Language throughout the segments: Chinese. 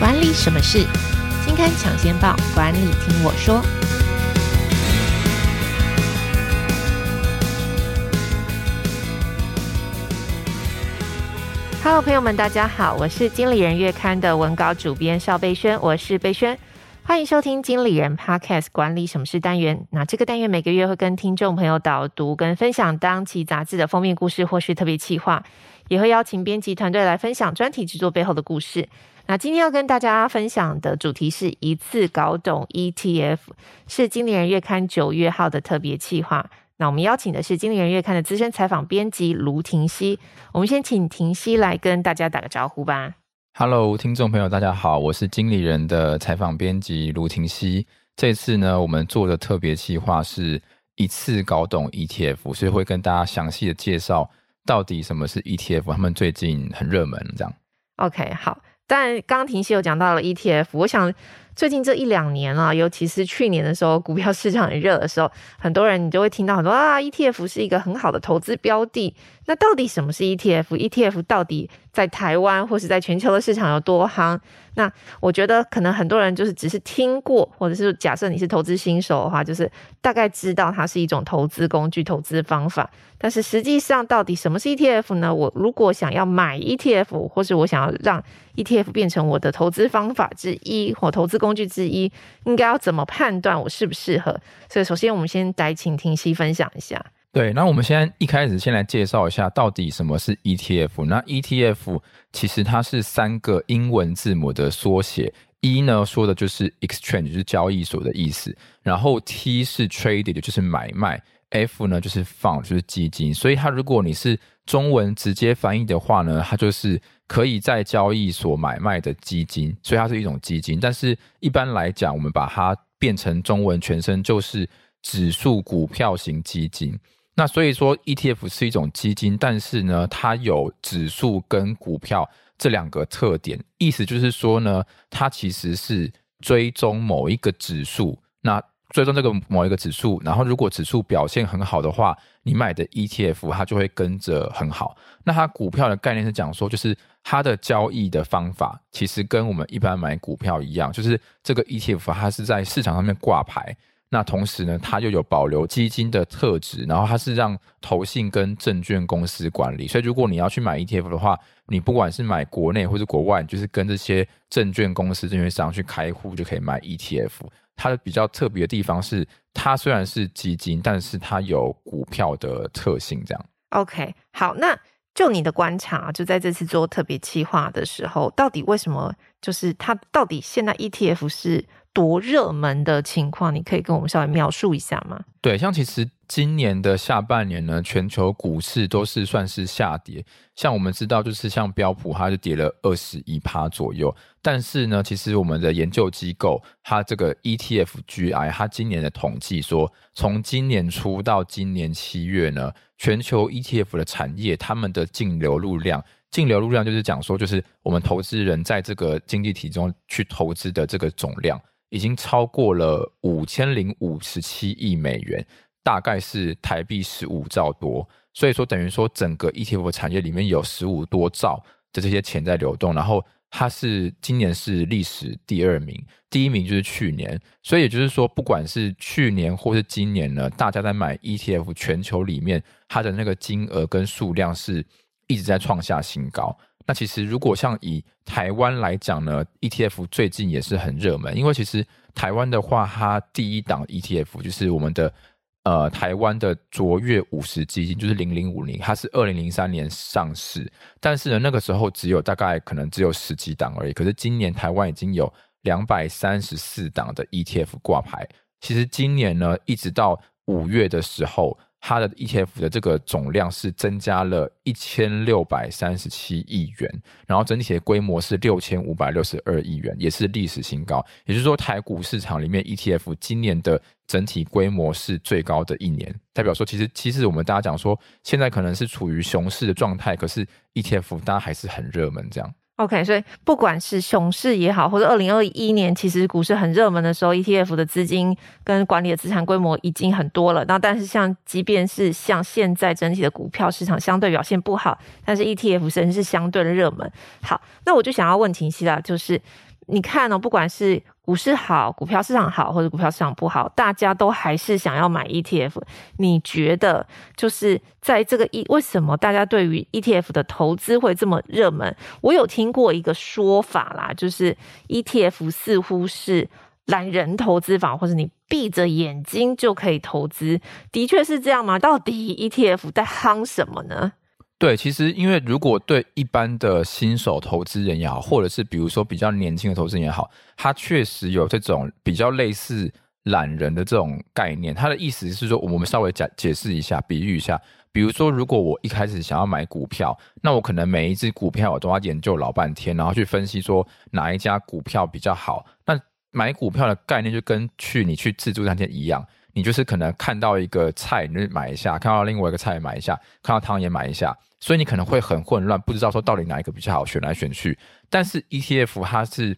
管理什么事？金刊抢先报，管理听我说。Hello，朋友们，大家好，我是经理人月刊的文稿主编邵贝萱，我是贝萱，欢迎收听经理人 Podcast 管理什么事单元。那这个单元每个月会跟听众朋友导读跟分享当期杂志的封面故事或是特别企划，也会邀请编辑团队来分享专题制作背后的故事。那今天要跟大家分享的主题是一次搞懂 ETF，是经理人月刊九月号的特别企划。那我们邀请的是经理人月刊的资深采访编辑卢婷熙。我们先请婷熙来跟大家打个招呼吧。Hello，听众朋友，大家好，我是经理人的采访编辑卢婷熙。这次呢，我们做的特别企划是一次搞懂 ETF，所以会跟大家详细的介绍到底什么是 ETF，他们最近很热门这样。OK，好。但刚刚婷熙有讲到了 ETF，我想最近这一两年啊，尤其是去年的时候，股票市场很热的时候，很多人你就会听到很多啊，ETF 是一个很好的投资标的。那到底什么是 ETF？ETF 到底在台湾或是在全球的市场有多夯？那我觉得可能很多人就是只是听过，或者是假设你是投资新手的话，就是大概知道它是一种投资工具、投资方法。但是实际上，到底什么是 ETF 呢？我如果想要买 ETF，或是我想要让 ETF 变成我的投资方法之一或投资工具之一，应该要怎么判断我适不适合？所以，首先我们先来请婷熙分享一下。对，那我们现在一开始先来介绍一下到底什么是 ETF。那 ETF 其实它是三个英文字母的缩写，E 呢说的就是 exchange，就是交易所的意思，然后 T 是 traded，就是买卖，F 呢就是 fund，就是基金。所以它如果你是中文直接翻译的话呢，它就是可以在交易所买卖的基金，所以它是一种基金。但是一般来讲，我们把它变成中文全称就是指数股票型基金。那所以说，ETF 是一种基金，但是呢，它有指数跟股票这两个特点。意思就是说呢，它其实是追踪某一个指数，那追踪这个某一个指数，然后如果指数表现很好的话，你买的 ETF 它就会跟着很好。那它股票的概念是讲说，就是它的交易的方法其实跟我们一般买股票一样，就是这个 ETF 它是在市场上面挂牌。那同时呢，它又有保留基金的特质，然后它是让投信跟证券公司管理。所以如果你要去买 ETF 的话，你不管是买国内或是国外，就是跟这些证券公司、证券商去开户就可以买 ETF。它的比较特别的地方是，它虽然是基金，但是它有股票的特性。这样。OK，好，那就你的观察，就在这次做特别企划的时候，到底为什么就是它到底现在 ETF 是？多热门的情况，你可以跟我们稍微描述一下吗？对，像其实今年的下半年呢，全球股市都是算是下跌。像我们知道，就是像标普，它就跌了二十一趴左右。但是呢，其实我们的研究机构，它这个 ETFGI，它今年的统计说，从今年初到今年七月呢，全球 ETF 的产业，他们的净流入量。净流入量就是讲说，就是我们投资人在这个经济体中去投资的这个总量。已经超过了五千零五十七亿美元，大概是台币十五兆多。所以说，等于说整个 ETF 产业里面有十五多兆的这些钱在流动。然后它是今年是历史第二名，第一名就是去年。所以也就是说，不管是去年或是今年呢，大家在买 ETF，全球里面它的那个金额跟数量是一直在创下新高。那其实，如果像以台湾来讲呢，ETF 最近也是很热门，因为其实台湾的话，它第一档 ETF 就是我们的呃台湾的卓越五十基金，就是零零五零，它是二零零三年上市，但是呢，那个时候只有大概可能只有十几档而已。可是今年台湾已经有两百三十四档的 ETF 挂牌，其实今年呢，一直到五月的时候。它的 ETF 的这个总量是增加了一千六百三十七亿元，然后整体的规模是六千五百六十二亿元，也是历史新高。也就是说，台股市场里面 ETF 今年的整体规模是最高的一年，代表说，其实其实我们大家讲说，现在可能是处于熊市的状态，可是 ETF 大家还是很热门这样。OK，所以不管是熊市也好，或者二零二一年其实股市很热门的时候，ETF 的资金跟管理的资产规模已经很多了。那但是像即便是像现在整体的股票市场相对表现不好，但是 ETF 仍是相对的热门。好，那我就想要问婷熙啦，就是你看呢、哦，不管是股市好、股票市场好，或者股票市场不好，大家都还是想要买 ETF。你觉得，就是在这个一，为什么大家对于 ETF 的投资会这么热门？我有听过一个说法啦，就是 ETF 似乎是懒人投资法，或者你闭着眼睛就可以投资，的确是这样吗？到底 ETF 在夯什么呢？对，其实因为如果对一般的新手投资人也好，或者是比如说比较年轻的投资人也好，他确实有这种比较类似懒人的这种概念。他的意思是说，我们稍微解解释一下，比喻一下。比如说，如果我一开始想要买股票，那我可能每一只股票我都要研究老半天，然后去分析说哪一家股票比较好。那买股票的概念就跟去你去自助餐厅一样。你就是可能看到一个菜，你就买一下；看到另外一个菜，买一下；看到汤也买一下。所以你可能会很混乱，不知道说到底哪一个比较好，选来选去。但是 ETF 它是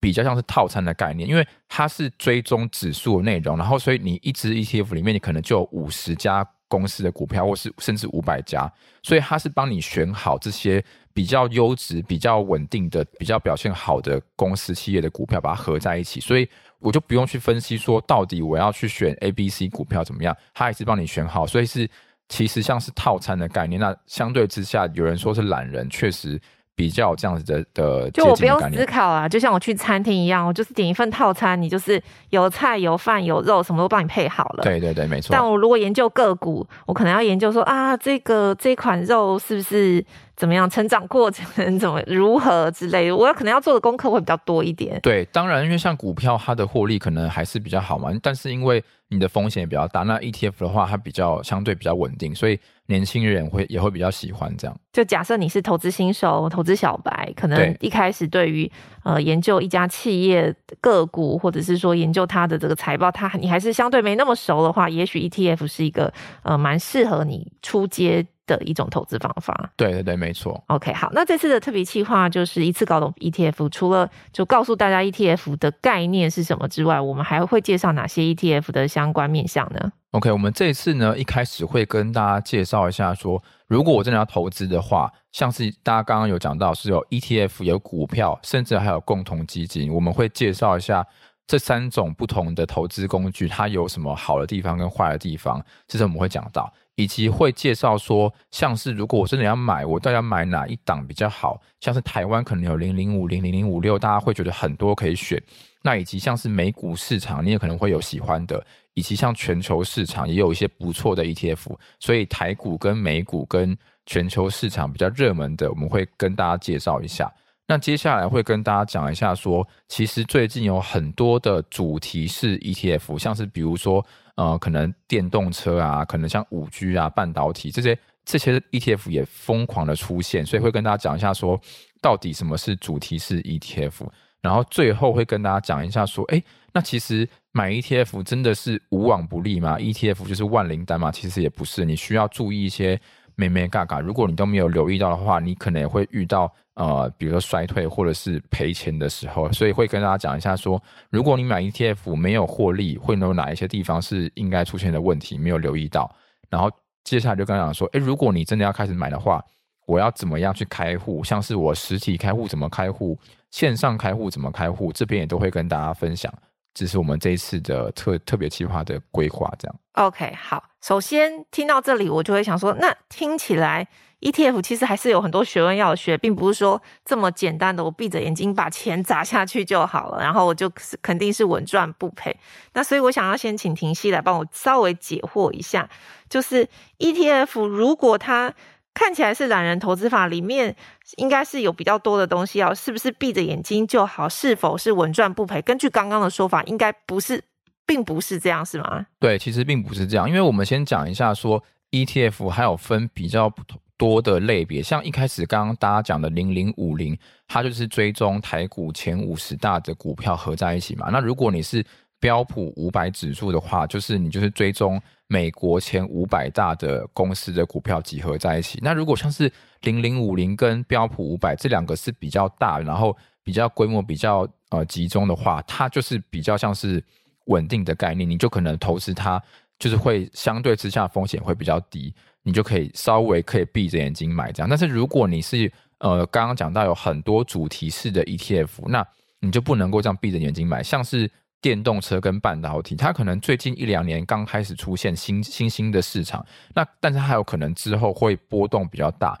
比较像是套餐的概念，因为它是追踪指数的内容，然后所以你一支 ETF 里面，你可能就有五十家公司的股票，或是甚至五百家，所以它是帮你选好这些比较优质、比较稳定的、比较表现好的公司企业的股票，把它合在一起，所以。我就不用去分析说到底我要去选 A、B、C 股票怎么样，他还是帮你选好，所以是其实像是套餐的概念。那相对之下，有人说是懒人，确实。比较有这样子的的，就我不用思考啊，就像我去餐厅一样，我就是点一份套餐，你就是有菜有饭有肉，什么都帮你配好了。对对对，没错。但我如果研究个股，我可能要研究说啊，这个这款肉是不是怎么样，成长过程怎么如何之类的，我可能要做的功课会比较多一点。对，当然，因为像股票，它的获利可能还是比较好嘛，但是因为你的风险也比较大，那 ETF 的话，它比较相对比较稳定，所以。年轻人会也会比较喜欢这样。就假设你是投资新手、投资小白，可能一开始对于呃研究一家企业个股，或者是说研究它的这个财报，它你还是相对没那么熟的话，也许 ETF 是一个呃蛮适合你出街的一种投资方法。对对对，没错。OK，好，那这次的特别企划就是一次搞懂 ETF，除了就告诉大家 ETF 的概念是什么之外，我们还会介绍哪些 ETF 的相关面向呢？OK，我们这一次呢，一开始会跟大家介绍一下说，说如果我真的要投资的话，像是大家刚刚有讲到是有 ETF、有股票，甚至还有共同基金，我们会介绍一下这三种不同的投资工具，它有什么好的地方跟坏的地方，这是我们会讲到，以及会介绍说，像是如果我真的要买，我到底要买哪一档比较好，像是台湾可能有零零五零零零五六，大家会觉得很多可以选，那以及像是美股市场，你也可能会有喜欢的。以及像全球市场也有一些不错的 ETF，所以台股跟美股跟全球市场比较热门的，我们会跟大家介绍一下。那接下来会跟大家讲一下说，其实最近有很多的主题式 ETF，像是比如说呃，可能电动车啊，可能像五 G 啊、半导体这些这些 ETF 也疯狂的出现，所以会跟大家讲一下说，到底什么是主题式 ETF。然后最后会跟大家讲一下说，诶，那其实买 ETF 真的是无往不利吗？ETF 就是万灵丹吗？其实也不是，你需要注意一些咩咩嘎嘎。如果你都没有留意到的话，你可能也会遇到呃，比如说衰退或者是赔钱的时候。所以会跟大家讲一下说，如果你买 ETF 没有获利，会有哪一些地方是应该出现的问题没有留意到。然后接下来就跟大家讲说，诶，如果你真的要开始买的话，我要怎么样去开户？像是我实体开户怎么开户？线上开户怎么开户？这边也都会跟大家分享，这是我们这一次的特特别计划的规划。这样，OK，好。首先听到这里，我就会想说，那听起来 ETF 其实还是有很多学问要学，并不是说这么简单的，我闭着眼睛把钱砸下去就好了，然后我就肯定是稳赚不赔。那所以我想要先请婷熙来帮我稍微解惑一下，就是 ETF 如果它看起来是懒人投资法里面应该是有比较多的东西要，是不是闭着眼睛就好？是否是稳赚不赔？根据刚刚的说法，应该不是，并不是这样，是吗？对，其实并不是这样，因为我们先讲一下说 ETF 还有分比较多的类别，像一开始刚刚大家讲的零零五零，它就是追踪台股前五十大的股票合在一起嘛。那如果你是标普五百指数的话，就是你就是追踪。美国前五百大的公司的股票集合在一起。那如果像是零零五零跟标普五百这两个是比较大，然后比较规模比较呃集中的话，它就是比较像是稳定的概念，你就可能投资它，就是会相对之下风险会比较低，你就可以稍微可以闭着眼睛买这样。但是如果你是呃刚刚讲到有很多主题式的 ETF，那你就不能够这样闭着眼睛买。像是电动车跟半导体，它可能最近一两年刚开始出现新新兴的市场，那但是它有可能之后会波动比较大，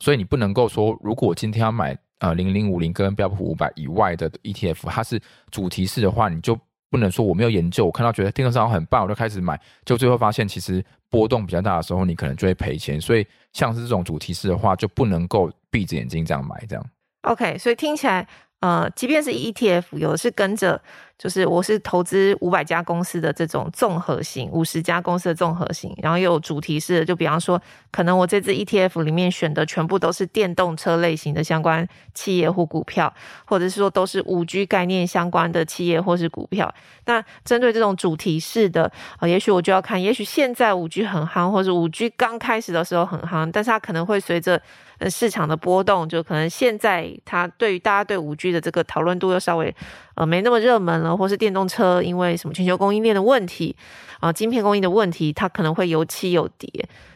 所以你不能够说，如果今天要买呃零零五零跟标普五百以外的 ETF，它是主题式的话，你就不能说我没有研究，我看到觉得电动车很棒，我就开始买，就最后发现其实波动比较大的时候，你可能就会赔钱。所以像是这种主题式的话，就不能够闭着眼睛这样买这样。OK，所以听起来。呃，即便是 ETF，有的是跟着，就是我是投资五百家公司的这种综合型，五十家公司的综合型，然后又有主题式的，就比方说，可能我这支 ETF 里面选的全部都是电动车类型的相关企业或股票，或者是说都是五 G 概念相关的企业或是股票。那针对这种主题式的，呃，也许我就要看，也许现在五 G 很夯，或者五 G 刚开始的时候很夯，但是它可能会随着。呃，市场的波动就可能现在它对于大家对五 G 的这个讨论度又稍微呃没那么热门了，或是电动车因为什么全球供应链的问题啊、呃，晶片供应的问题，它可能会有起有跌，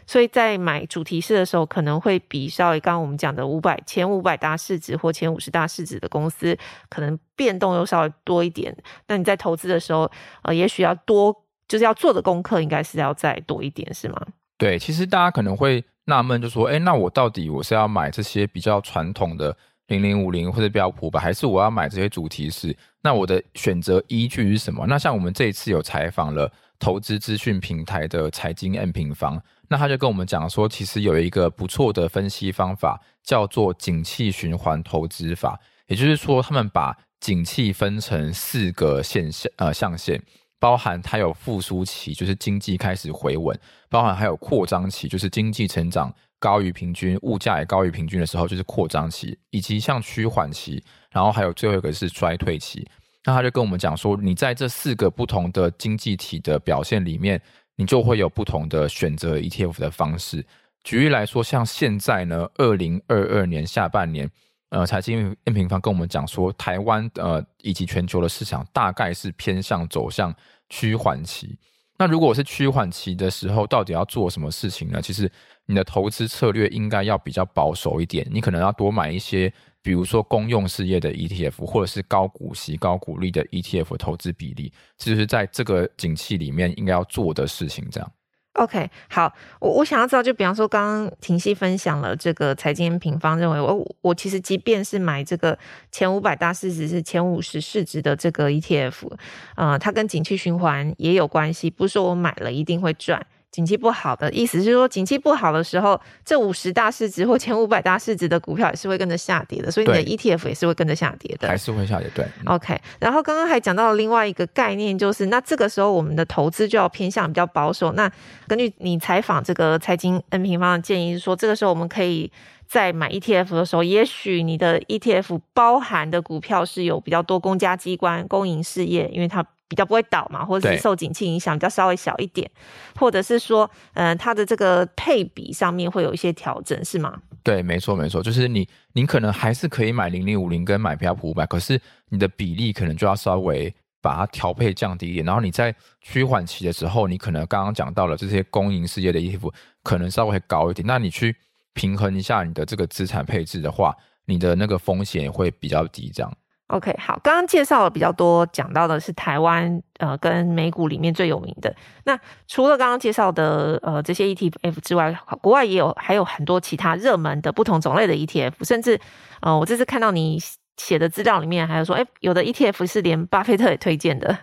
所以在买主题式的时候，可能会比稍微刚刚我们讲的五百前五百大市值或前五十大市值的公司，可能变动又稍微多一点。那你在投资的时候，呃，也许要多就是要做的功课，应该是要再多一点，是吗？对，其实大家可能会。纳闷就说，哎，那我到底我是要买这些比较传统的零零五零或者标普吧，还是我要买这些主题式？那我的选择依据是什么？那像我们这一次有采访了投资资讯平台的财经 M 平方，那他就跟我们讲说，其实有一个不错的分析方法，叫做景气循环投资法，也就是说，他们把景气分成四个现象呃象限。包含它有复苏期，就是经济开始回稳；包含还有扩张期，就是经济成长高于平均，物价也高于平均的时候，就是扩张期；以及像趋缓期，然后还有最后一个是衰退期。那他就跟我们讲说，你在这四个不同的经济体的表现里面，你就会有不同的选择 ETF 的方式。举例来说，像现在呢，二零二二年下半年。呃，财经 M 平方跟我们讲说，台湾呃以及全球的市场大概是偏向走向趋缓期。那如果是趋缓期的时候，到底要做什么事情呢？其实你的投资策略应该要比较保守一点，你可能要多买一些，比如说公用事业的 ETF，或者是高股息、高股利的 ETF 投资比例，这就是在这个景气里面应该要做的事情。这样。OK，好，我我想要知道，就比方说，刚刚婷熙分享了这个财经平方认为，我我其实即便是买这个前五百大市值是前五十市值的这个 ETF，呃，它跟景气循环也有关系，不是说我买了一定会赚。景气不好的意思是说，景气不好的时候，这五十大市值或前五百大市值的股票也是会跟着下跌的，所以你的 ETF 也是会跟着下跌的，还是会下跌。对，OK。然后刚刚还讲到了另外一个概念，就是那这个时候我们的投资就要偏向比较保守。那根据你采访这个财经 N 平方的建议是说，这个时候我们可以在买 ETF 的时候，也许你的 ETF 包含的股票是有比较多公家机关、公营事业，因为它。比较不会倒嘛，或者是受景气影响比较稍微小一点，或者是说，嗯、呃，它的这个配比上面会有一些调整，是吗？对，没错，没错，就是你，你可能还是可以买零零五零跟买标普五百，可是你的比例可能就要稍微把它调配降低一点。然后你在趋缓期的时候，你可能刚刚讲到了这些公营事业的 ETF 可能稍微高一点，那你去平衡一下你的这个资产配置的话，你的那个风险也会比较低，这样。OK，好，刚刚介绍了比较多，讲到的是台湾呃跟美股里面最有名的。那除了刚刚介绍的呃这些 ETF 之外，国外也有还有很多其他热门的不同种类的 ETF，甚至呃我这次看到你写的资料里面还有说，哎，有的 ETF 是连巴菲特也推荐的。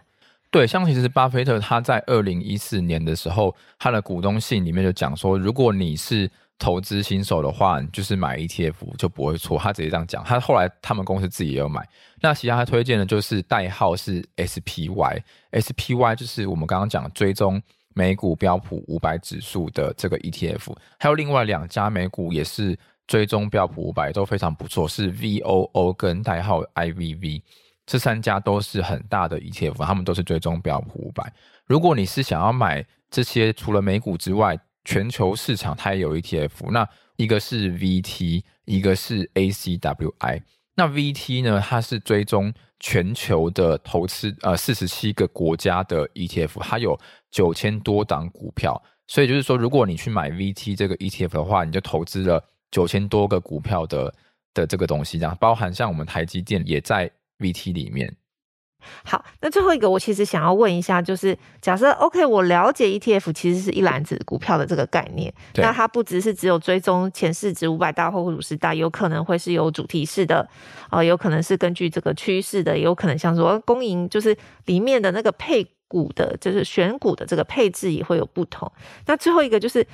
对，像其实巴菲特他在二零一四年的时候，他的股东信里面就讲说，如果你是投资新手的话，就是买 ETF 就不会错。他直接这样讲。他后来他们公司自己也有买。那其他他推荐的就是代号是 SPY，SPY 就是我们刚刚讲追踪美股标普五百指数的这个 ETF。还有另外两家美股也是追踪标普五百，都非常不错，是 VOO 跟代号 IVV。这三家都是很大的 ETF，他们都是追踪标普五百。如果你是想要买这些除了美股之外，全球市场它也有 ETF，那一个是 VT，一个是 ACWI。那 VT 呢，它是追踪全球的投资，呃，四十七个国家的 ETF，它有九千多档股票。所以就是说，如果你去买 VT 这个 ETF 的话，你就投资了九千多个股票的的这个东西，这样包含像我们台积电也在 VT 里面。好，那最后一个我其实想要问一下，就是假设 OK，我了解 ETF 其实是一篮子股票的这个概念，那它不只是只有追踪前市值五百大或五十大，有可能会是有主题式的，呃，有可能是根据这个趋势的，也有可能像说公营，就是里面的那个配股的，就是选股的这个配置也会有不同。那最后一个就是。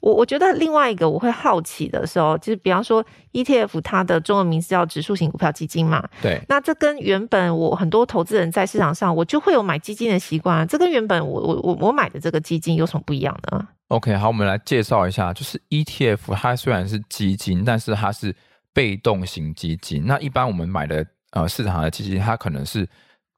我我觉得另外一个我会好奇的时候，就是比方说 ETF 它的中文名字叫指数型股票基金嘛，对，那这跟原本我很多投资人在市场上我就会有买基金的习惯，这跟原本我我我我买的这个基金有什么不一样呢？OK，好，我们来介绍一下，就是 ETF 它虽然是基金，但是它是被动型基金。那一般我们买的呃市场的基金，它可能是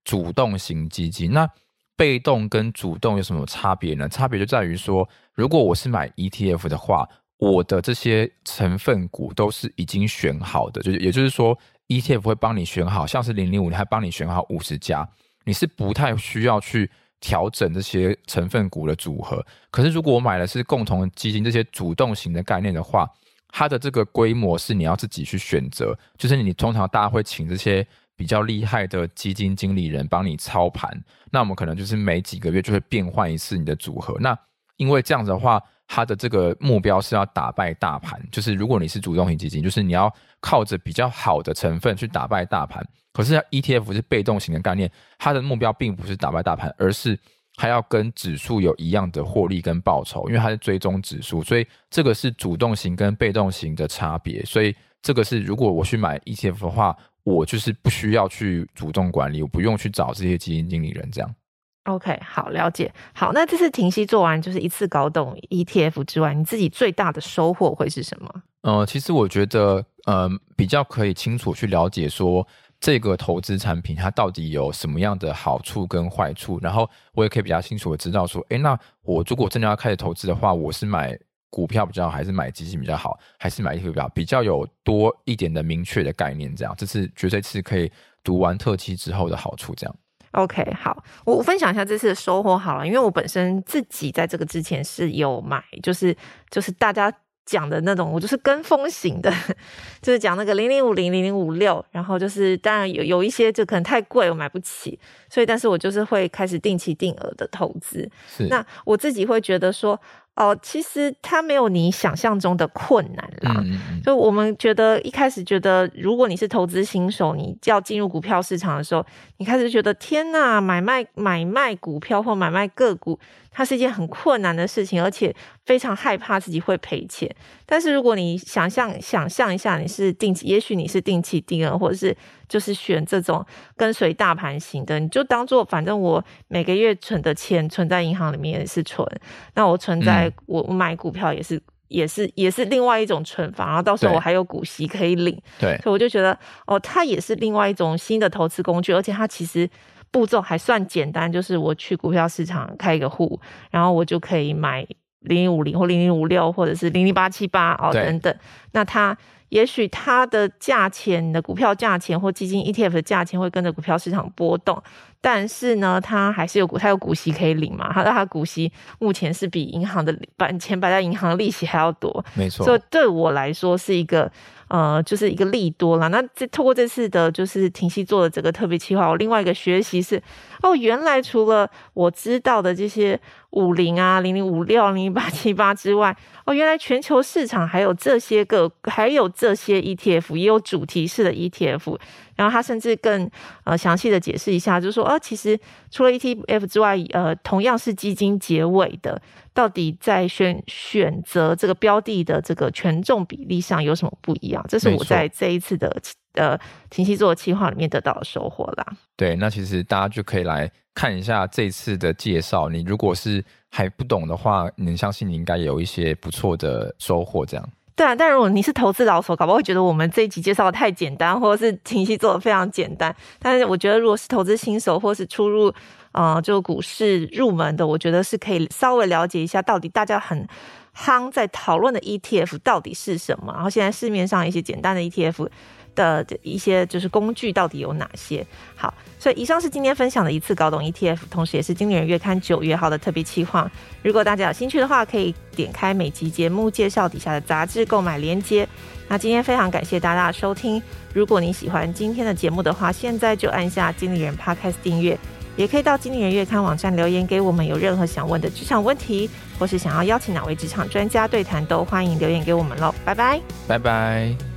主动型基金。那被动跟主动有什么差别呢？差别就在于说，如果我是买 ETF 的话，我的这些成分股都是已经选好的，就是也就是说，ETF 会帮你选好，像是零零五，它帮你选好五十家，你是不太需要去调整这些成分股的组合。可是如果我买的是共同基金这些主动型的概念的话，它的这个规模是你要自己去选择，就是你通常大家会请这些。比较厉害的基金经理人帮你操盘，那我们可能就是每几个月就会变换一次你的组合。那因为这样子的话，它的这个目标是要打败大盘，就是如果你是主动型基金，就是你要靠着比较好的成分去打败大盘。可是 ETF 是被动型的概念，它的目标并不是打败大盘，而是还要跟指数有一样的获利跟报酬，因为它是追踪指数，所以这个是主动型跟被动型的差别。所以这个是如果我去买 ETF 的话。我就是不需要去主动管理，我不用去找这些基金经理人这样。OK，好，了解。好，那这次停息做完，就是一次搞懂 ETF 之外，你自己最大的收获会是什么？呃，其实我觉得，呃，比较可以清楚去了解说这个投资产品它到底有什么样的好处跟坏处，然后我也可以比较清楚的知道说，诶，那我如果真的要开始投资的话，我是买。股票比较好，还是买基金比较好，还是买 ETF 比较好，比较有多一点的明确的概念，这样，这是绝对是可以读完特期之后的好处，这样。OK，好，我分享一下这次的收获好了，因为我本身自己在这个之前是有买，就是就是大家讲的那种，我就是跟风型的，就是讲那个零零五零零零五六，然后就是当然有有一些就可能太贵，我买不起，所以但是我就是会开始定期定额的投资。是，那我自己会觉得说。哦，其实它没有你想象中的困难啦。嗯嗯。就我们觉得一开始觉得，如果你是投资新手，你要进入股票市场的时候，你开始觉得天呐，买卖买卖股票或买卖个股，它是一件很困难的事情，而且非常害怕自己会赔钱。但是如果你想象想象一下，你是定期，也许你是定期定额，或者是。就是选这种跟随大盘型的，你就当做反正我每个月存的钱存在银行里面也是存，那我存在我买股票也是也是也是另外一种存法，然后到时候我还有股息可以领，对，所以我就觉得哦，它也是另外一种新的投资工具，而且它其实步骤还算简单，就是我去股票市场开一个户，然后我就可以买零零五零或零零五六或者是零零八七八哦等等，那它。也许它的价钱，你的股票价钱或基金 ETF 的价钱会跟着股票市场波动，但是呢，它还是有股，它有股息可以领嘛？它它股息目前是比银行的把钱摆在银行的利息还要多，没错。所以对我来说是一个呃，就是一个利多啦。那这透过这次的就是停息做的这个特别企划，我另外一个学习是哦，原来除了我知道的这些。五零啊，零零五六、零零八七八之外，哦，原来全球市场还有这些个，还有这些 ETF，也有主题式的 ETF。然后他甚至更呃详细的解释一下，就是说，啊，其实除了 ETF 之外，呃，同样是基金结尾的，到底在选选择这个标的的这个权重比例上有什么不一样？这是我在这一次的呃停息做的企划里面得到的收获啦。对，那其实大家就可以来看一下这次的介绍。你如果是还不懂的话，你相信你应该有一些不错的收获，这样。对啊，但如果你是投资老手，搞不好会觉得我们这一集介绍的太简单，或者是停息做的非常简单。但是我觉得，如果是投资新手，或是出入呃就股市入门的，我觉得是可以稍微了解一下，到底大家很夯在讨论的 ETF 到底是什么。然后现在市面上一些简单的 ETF。的一些就是工具到底有哪些？好，所以以上是今天分享的一次搞懂 ETF，同时也是经理人月刊九月号的特别企划。如果大家有兴趣的话，可以点开每集节目介绍底下的杂志购买链接。那今天非常感谢大家的收听。如果你喜欢今天的节目的话，现在就按下经理人 Podcast 订阅，也可以到经理人月刊网站留言给我们。有任何想问的职场问题，或是想要邀请哪位职场专家对谈，都欢迎留言给我们喽。拜拜，拜拜。